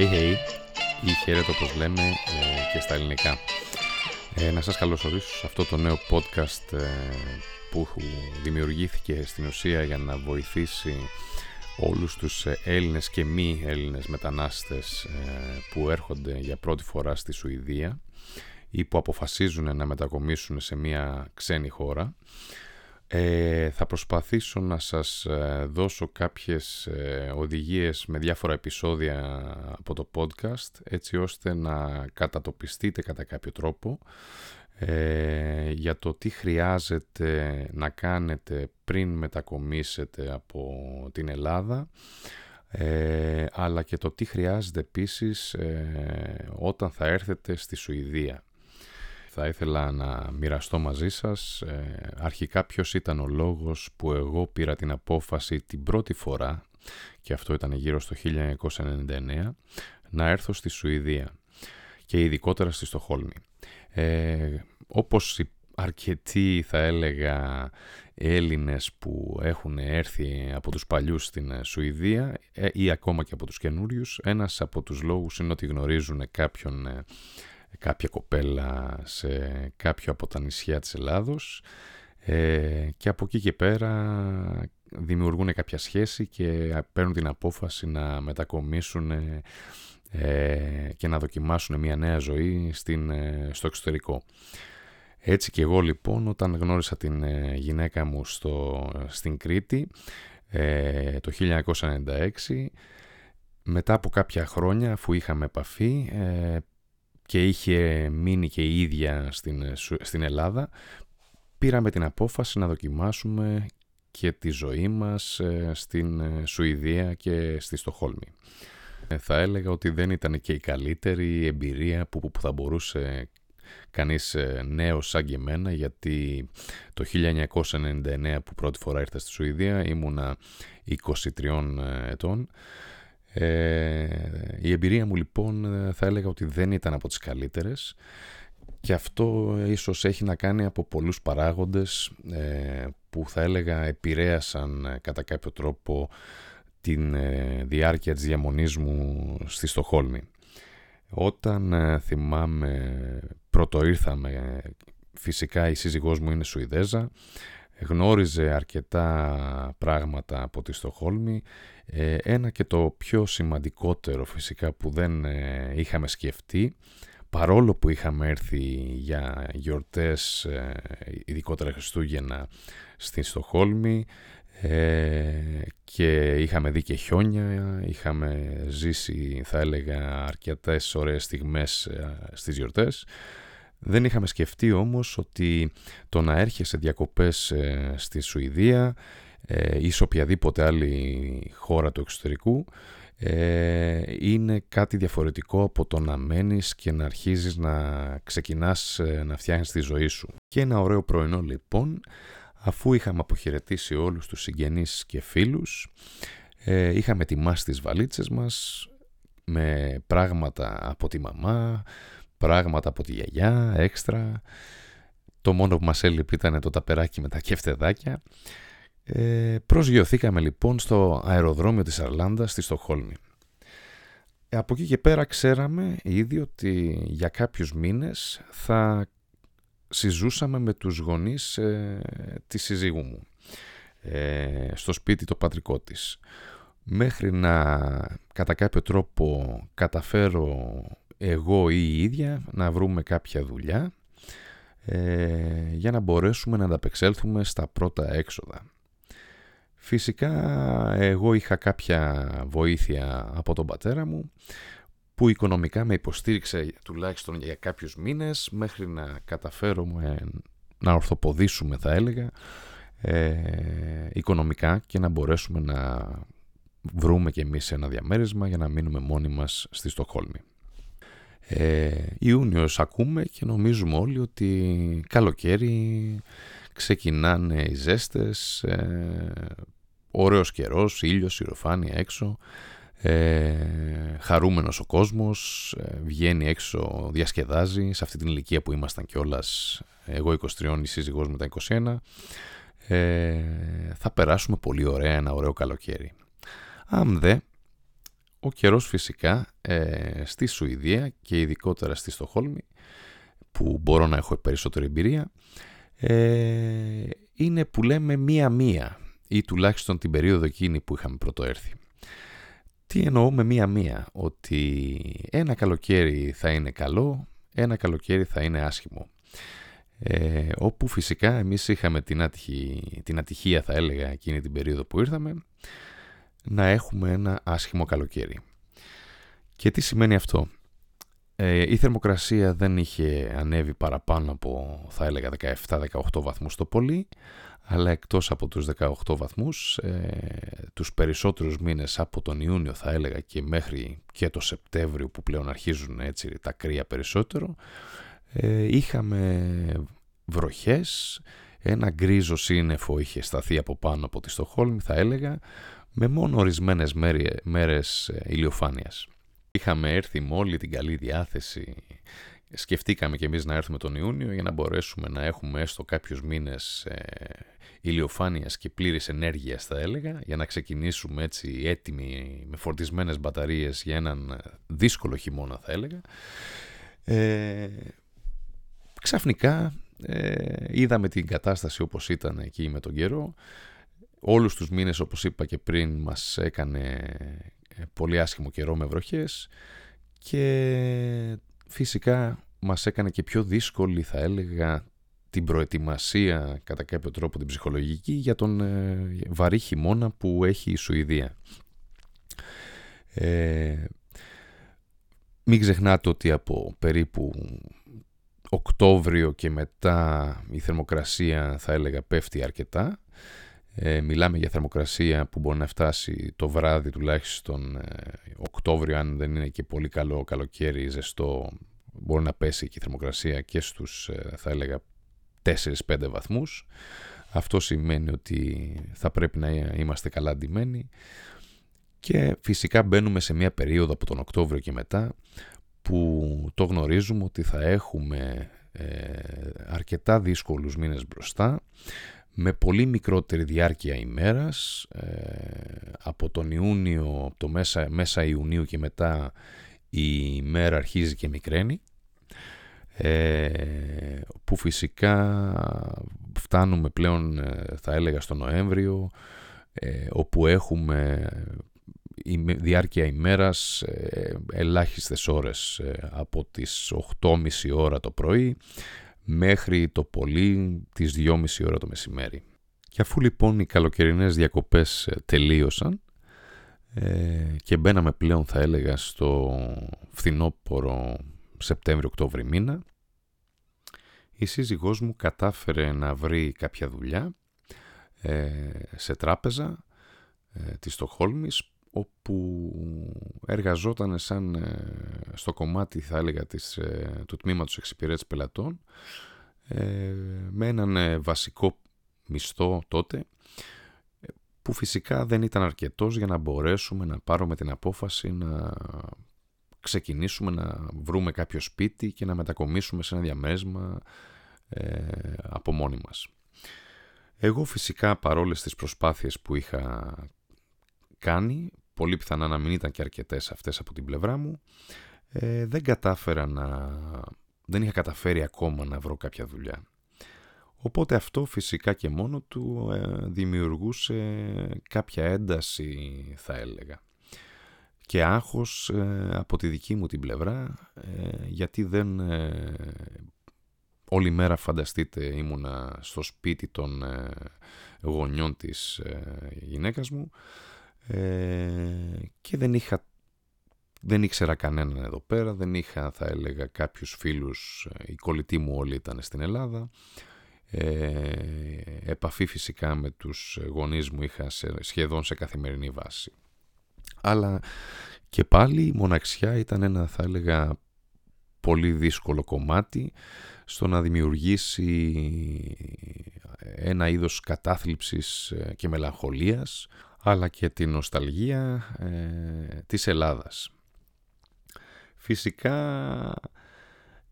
Hey hey ή χαίρετο όπως λέμε ε, και στα ελληνικά. Ε, να σας καλωσορίσω σε αυτό το νέο podcast ε, που δημιουργήθηκε στην ουσία για να βοηθήσει όλους τους Έλληνες και μη Έλληνες μετανάστες που έρχονται για πρώτη φορά στη Σουηδία ή που αποφασίζουν να μετακομίσουν σε μια ξένη χώρα ε, θα προσπαθήσω να σας ε, δώσω κάποιες ε, οδηγίες με διάφορα επεισόδια από το podcast έτσι ώστε να κατατοπιστείτε κατά κάποιο τρόπο ε, για το τι χρειάζεται να κάνετε πριν μετακομίσετε από την Ελλάδα αλλά και το τι χρειάζεται επίσης όταν θα έρθετε στη Σουηδία θα ήθελα να μοιραστώ μαζί σας ε, αρχικά ποιος ήταν ο λόγος που εγώ πήρα την απόφαση την πρώτη φορά και αυτό ήταν γύρω στο 1999 να έρθω στη Σουηδία και ειδικότερα στη Στοχόλμη. Ε, όπως αρκετοί θα έλεγα Έλληνες που έχουν έρθει από τους παλιούς στην Σουηδία ε, ή ακόμα και από τους καινούριους ένας από τους λόγους είναι ότι γνωρίζουν κάποιον ε, κάποια κοπέλα σε κάποιο από τα νησιά της Ελλάδος ε, και από εκεί και πέρα δημιουργούν κάποια σχέση και παίρνουν την απόφαση να μετακομίσουν ε, και να δοκιμάσουν μια νέα ζωή στην, ε, στο εξωτερικό. Έτσι και εγώ λοιπόν όταν γνώρισα την γυναίκα μου στο, στην Κρήτη το 1996 μετά από κάποια χρόνια αφού είχαμε επαφή και είχε μείνει και η ίδια στην, στην Ελλάδα, πήραμε την απόφαση να δοκιμάσουμε και τη ζωή μας ε, στην ε, Σουηδία και στη Στοχόλμη. Ε, θα έλεγα ότι δεν ήταν και η καλύτερη εμπειρία που, που θα μπορούσε κανείς νέος σαν και εμένα γιατί το 1999 που πρώτη φορά ήρθα στη Σουηδία ήμουνα 23 ετών ε, η εμπειρία μου λοιπόν θα έλεγα ότι δεν ήταν από τις καλύτερες και αυτό ίσως έχει να κάνει από πολλούς παράγοντες ε, που θα έλεγα επηρέασαν ε, κατά κάποιο τρόπο την διάρκεια της διαμονής μου στη Στοχόλμη. Όταν θυμάμαι πρώτο ήρθαμε, φυσικά η σύζυγός μου είναι Σουηδέζα, γνώριζε αρκετά πράγματα από τη Στοχόλμη. Ε, ένα και το πιο σημαντικότερο φυσικά που δεν ε, είχαμε σκεφτεί, παρόλο που είχαμε έρθει για γιορτές, ε, ειδικότερα Χριστούγεννα, στην Στοχόλμη και είχαμε δει και χιόνια, είχαμε ζήσει θα έλεγα αρκετές ωραίες στιγμές στις γιορτές, δεν είχαμε σκεφτεί όμως ότι το να έρχεσαι διακοπές ε, στη Σουηδία ε, ή σε οποιαδήποτε άλλη χώρα του εξωτερικού ε, είναι κάτι διαφορετικό από το να μένεις και να αρχίζεις να ξεκινάς να φτιάχνεις τη ζωή σου. Και ένα ωραίο πρωινό λοιπόν, αφού είχαμε αποχαιρετήσει όλους τους συγγενείς και φίλους, είχαμε ετοιμάσει τις βαλίτσες μας με πράγματα από τη μαμά, πράγματα από τη γιαγιά, έξτρα. Το μόνο που μας έλειπε ήταν το ταπεράκι με τα κεφτεδάκια. Ε, προσγειωθήκαμε λοιπόν στο αεροδρόμιο της Αρλάντας στη Στοχόλμη. Ε, από εκεί και πέρα ξέραμε ήδη ότι για κάποιους μήνες θα συζούσαμε με τους γονείς ε, της σύζυγού μου ε, στο σπίτι το πατρικό της. Μέχρι να κατά κάποιο τρόπο καταφέρω εγώ ή η ίδια να βρούμε κάποια δουλειά ε, για να μπορέσουμε να ανταπεξέλθουμε στα πρώτα έξοδα. Φυσικά εγώ είχα κάποια βοήθεια από τον πατέρα μου που οικονομικά με υποστήριξε τουλάχιστον για κάποιους μήνες μέχρι να καταφέρουμε να ορθοποδήσουμε θα έλεγα ε, οικονομικά και να μπορέσουμε να βρούμε και εμείς ένα διαμέρισμα για να μείνουμε μόνοι μας στη Στοχόλμη. Ε, Ιούνιος ακούμε και νομίζουμε όλοι ότι καλοκαίρι ξεκινάνε οι ζέστες, ε, ωραίος καιρός, ήλιος, ηροφάνεια έξω, ε, χαρούμενος ο κόσμος, ε, βγαίνει έξω, διασκεδάζει, σε αυτή την ηλικία που ήμασταν κιόλας, εγώ 23, η σύζυγός μου τα 21, ε, θα περάσουμε πολύ ωραία ένα ωραίο καλοκαίρι. Αν δε, Ο καιρός φυσικά ε, στη Σουηδία και ειδικότερα στη Στοχόλμη που μπορώ να έχω περισσότερη εμπειρία ε, είναι που λέμε μία-μία ή τουλάχιστον την περίοδο εκείνη που είχαμε πρωτοέρθει. Τι εννοώ με μία-μία, ότι ένα καλοκαίρι θα είναι καλό, ένα καλοκαίρι θα είναι άσχημο. Ε, όπου φυσικά εμείς είχαμε την, ατυχή, την ατυχία θα έλεγα εκείνη την περίοδο που ήρθαμε να έχουμε ένα άσχημο καλοκαίρι. Και τι σημαίνει αυτό; Ε, η θερμοκρασία δεν είχε ανέβει παραπάνω από θα έλεγα 17-18 βαθμούς το πολύ αλλά εκτός από τους 18 βαθμούς ε, τους περισσότερους μήνες από τον Ιούνιο θα έλεγα και μέχρι και το Σεπτέμβριο που πλέον αρχίζουν έτσι τα κρύα περισσότερο ε, είχαμε βροχές ένα γκρίζο σύννεφο είχε σταθεί από πάνω από τη Στοχόλμη θα έλεγα με μόνο ορισμένες μέρες ε, ηλιοφάνειας. Είχαμε έρθει με όλη την καλή διάθεση. Σκεφτήκαμε και εμείς να έρθουμε τον Ιούνιο για να μπορέσουμε να έχουμε έστω κάποιους μήνες ε, ηλιοφάνειας και πλήρης ενέργειας θα έλεγα για να ξεκινήσουμε έτσι έτοιμοι με φορτισμένες μπαταρίες για έναν δύσκολο χειμώνα θα έλεγα. Ε, ξαφνικά ε, είδαμε την κατάσταση όπως ήταν εκεί με τον καιρό όλους τους μήνες όπως είπα και πριν μας έκανε ε, πολύ άσχημο καιρό με βροχές και φυσικά μας έκανε και πιο δύσκολη θα έλεγα την προετοιμασία κατά κάποιο τρόπο την ψυχολογική για τον ε, βαρύ χειμώνα που έχει η Σουηδία. Ε, μην ξεχνάτε ότι από περίπου Οκτώβριο και μετά η θερμοκρασία θα έλεγα πέφτει αρκετά. Ε, μιλάμε για θερμοκρασία που μπορεί να φτάσει το βράδυ τουλάχιστον ε, Οκτώβριο αν δεν είναι και πολύ καλό καλοκαίρι ζεστό μπορεί να πέσει και η θερμοκρασία και στους ε, θα έλεγα 4-5 βαθμούς. Αυτό σημαίνει ότι θα πρέπει να είμαστε καλά αντιμένοι και φυσικά μπαίνουμε σε μια περίοδο από τον Οκτώβριο και μετά που το γνωρίζουμε ότι θα έχουμε ε, αρκετά δύσκολους μήνες μπροστά με πολύ μικρότερη διάρκεια ημέρας ε, από τον Ιούνιο, από το μέσα, μέσα Ιουνίου και μετά η ημέρα αρχίζει και μικραίνει. Ε, που φυσικά φτάνουμε πλέον ε, θα έλεγα στο Νοέμβριο ε, όπου έχουμε η διάρκεια ημέρας ε, ελάχιστες ώρες ε, από τις 8.30 ώρα το πρωί μέχρι το πολύ τις 2.30 ώρα το μεσημέρι. Και αφού λοιπόν οι καλοκαιρινές διακοπές ε, τελείωσαν και μπαίναμε πλέον θα έλεγα στο φθινόπωρο Σεπτέμβριο-Οκτώβρη μήνα η σύζυγός μου κατάφερε να βρει κάποια δουλειά σε τράπεζα της Στοχόλμης όπου εργαζόταν σαν ε, στο κομμάτι θα έλεγα της, ε, του τμήματος εξυπηρέτησης πελατών ε, με έναν βασικό μισθό τότε που φυσικά δεν ήταν αρκετός για να μπορέσουμε να πάρουμε την απόφαση να ξεκινήσουμε να βρούμε κάποιο σπίτι και να μετακομίσουμε σε ένα διαμέσμα από μόνοι μας. Εγώ φυσικά παρόλες τις προσπάθειες που είχα κάνει, πολύ πιθανά να μην ήταν και αρκετές αυτές από την πλευρά μου, ε, δεν κατάφερα να... δεν είχα καταφέρει ακόμα να βρω κάποια δουλειά. Οπότε αυτό φυσικά και μόνο του ε, δημιουργούσε κάποια ένταση θα έλεγα. Και άγχος ε, από τη δική μου την πλευρά, γιατί δεν... Όλη μέρα φανταστείτε ήμουνα στο σπίτι των γονιών της γυναίκας μου ε, και δεν είχα δεν ήξερα κανέναν εδώ πέρα, δεν είχα θα έλεγα κάποιους φίλους, οι κολλητοί μου όλοι ήταν στην Ελλάδα. Ε, επαφή φυσικά με τους γονείς μου είχα σχεδόν σε καθημερινή βάση. Αλλά και πάλι η μοναξιά ήταν ένα θα έλεγα πολύ δύσκολο κομμάτι στο να δημιουργήσει ένα είδος κατάθλιψης και μελαγχολίας αλλά και την νοσταλγία ε, της Ελλάδας. Φυσικά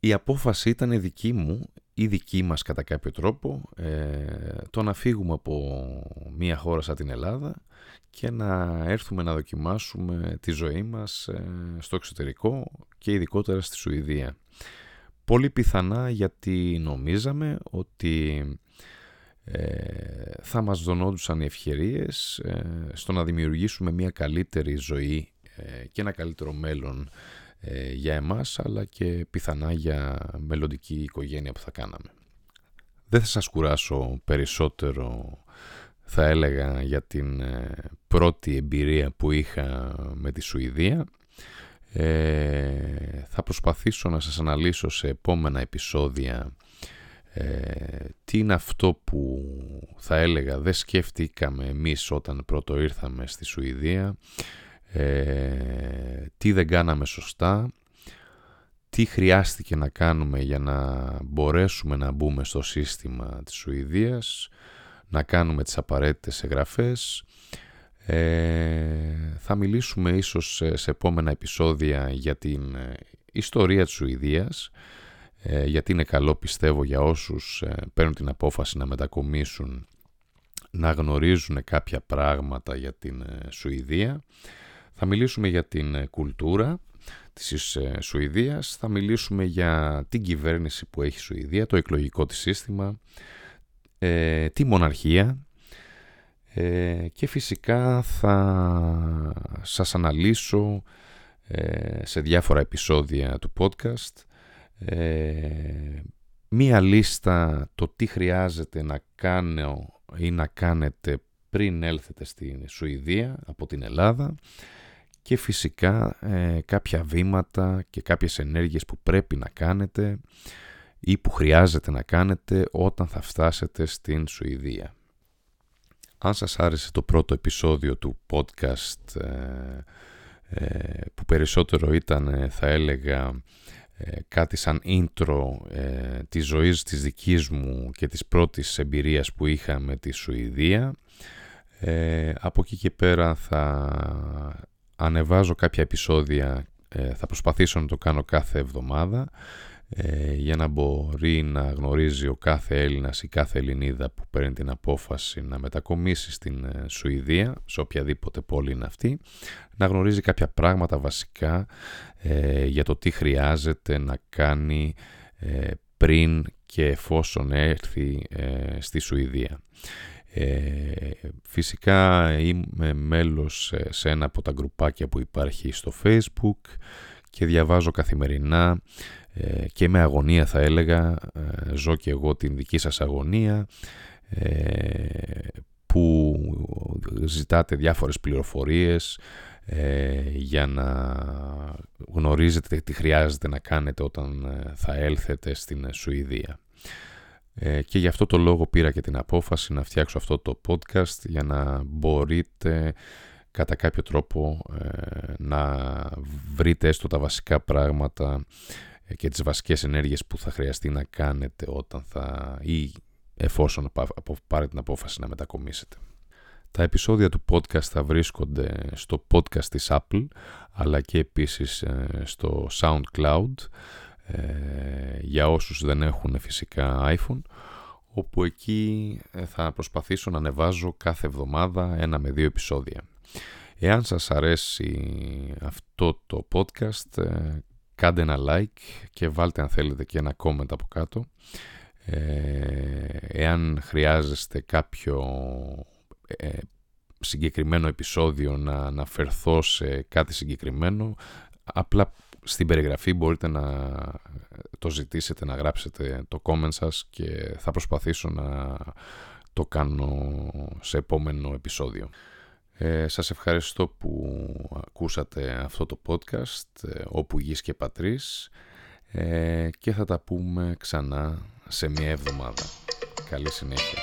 η απόφαση ήταν δική μου ή δική μας κατά κάποιο τρόπο ε, το να φύγουμε από μια χώρα σαν την Ελλάδα και να έρθουμε να δοκιμάσουμε τη ζωή μας ε, στο εξωτερικό και ειδικότερα στη Σουηδία. Πολύ πιθανά γιατί νομίζαμε ότι ε, θα μας δονόντουσαν οι ευκαιρίες ε, στο να δημιουργήσουμε μια καλύτερη ζωή και ένα καλύτερο μέλλον για εμάς αλλά και πιθανά για μελλοντική οικογένεια που θα κάναμε. Δεν θα σας κουράσω περισσότερο θα έλεγα για την ε, πρώτη εμπειρία που είχα με τη Σουηδία. Ε, θα προσπαθήσω να σας αναλύσω σε επόμενα επεισόδια ε, τι είναι αυτό που θα έλεγα δεν σκέφτηκαμε εμείς όταν πρώτο ήρθαμε στη Σουηδία, ε, τι δεν κάναμε σωστά, τι χρειάστηκε να κάνουμε για να μπορέσουμε να μπούμε στο σύστημα της Σουηδίας, να κάνουμε τις απαραίτητες εγγραφές. Ε, θα μιλήσουμε ίσως σε, επόμενα επεισόδια για την ε, ιστορία της Σουηδίας, ε, γιατί είναι καλό πιστεύω για όσους ε, παίρνουν την απόφαση να μετακομίσουν να γνωρίζουν κάποια πράγματα για την Σουηδία. Θα μιλήσουμε για την κουλτούρα της Σουηδίας, θα μιλήσουμε για την κυβέρνηση που έχει η Σουηδία, το εκλογικό της σύστημα, ε, τη μοναρχία. Ε, και φυσικά θα σας αναλύσω ε, σε διάφορα επεισόδια του podcast μία λίστα το τι χρειάζεται να κάνω ή να κάνετε πριν έλθετε στην Σουηδία από την Ελλάδα και φυσικά κάποια βήματα και κάποιες ενέργειες που πρέπει να κάνετε ή που χρειάζεται να κάνετε όταν θα φτάσετε στην Σουηδία. Αν σας άρεσε το πρώτο επεισόδιο του podcast ε, ε, που περισσότερο ήταν ε, θα έλεγα κάτι σαν intro της ζωής της δικής μου και της πρώτης εμπειρίας που είχα με τη Σουηδία. Από εκεί και πέρα θα ανεβάζω κάποια επεισόδια θα προσπαθήσω να το κάνω κάθε εβδομάδα ε, για να μπορεί να γνωρίζει ο κάθε Έλληνας ή κάθε Ελληνίδα που παίρνει την απόφαση να μετακομίσει στην ε, Σουηδία, σε οποιαδήποτε πόλη είναι αυτή, να γνωρίζει κάποια πράγματα βασικά ε, για το τι χρειάζεται να κάνει πριν και εφόσον έρθει στη Σουηδία. φυσικά είμαι μέλος σε ένα από τα γκρουπάκια που υπάρχει στο facebook και διαβάζω καθημερινά ε, και με αγωνία θα έλεγα, ε, ζω και εγώ την δική σας αγωνία ε, που ζητάτε διάφορες πληροφορίες για να γνωρίζετε τι χρειάζεται να κάνετε όταν θα έλθετε στην Σουηδία. Και γι' αυτό το λόγο πήρα και την απόφαση να φτιάξω αυτό το podcast για να μπορείτε κατά κάποιο τρόπο να βρείτε έστω τα βασικά πράγματα ε, και τις βασικές ενέργειες που θα χρειαστεί να κάνετε όταν θα ή εφόσον πάρετε την απόφαση να μετακομίσετε. Τα επεισόδια του podcast θα βρίσκονται στο podcast της Apple αλλά και επίσης ε, στο SoundCloud ε, για όσους δεν έχουν φυσικά iPhone όπου εκεί θα προσπαθήσω να ανεβάζω κάθε εβδομάδα ένα με δύο επεισόδια. Εάν σας αρέσει αυτό το podcast κάντε ένα like και βάλτε αν θέλετε και ένα comment από κάτω. Ε, εάν χρειάζεστε κάποιο ε, συγκεκριμένο επεισόδιο να αναφερθώ σε κάτι συγκεκριμένο, απλά στην περιγραφή μπορείτε να το ζητήσετε, να γράψετε το comment σας και θα προσπαθήσω να το κάνω σε επόμενο επεισόδιο. Ε, σας ευχαριστώ που ακούσατε αυτό το podcast ε, όπου γης και πατρίς ε, και θα τα πούμε ξανά σε μια εβδομάδα. Καλή συνέχεια.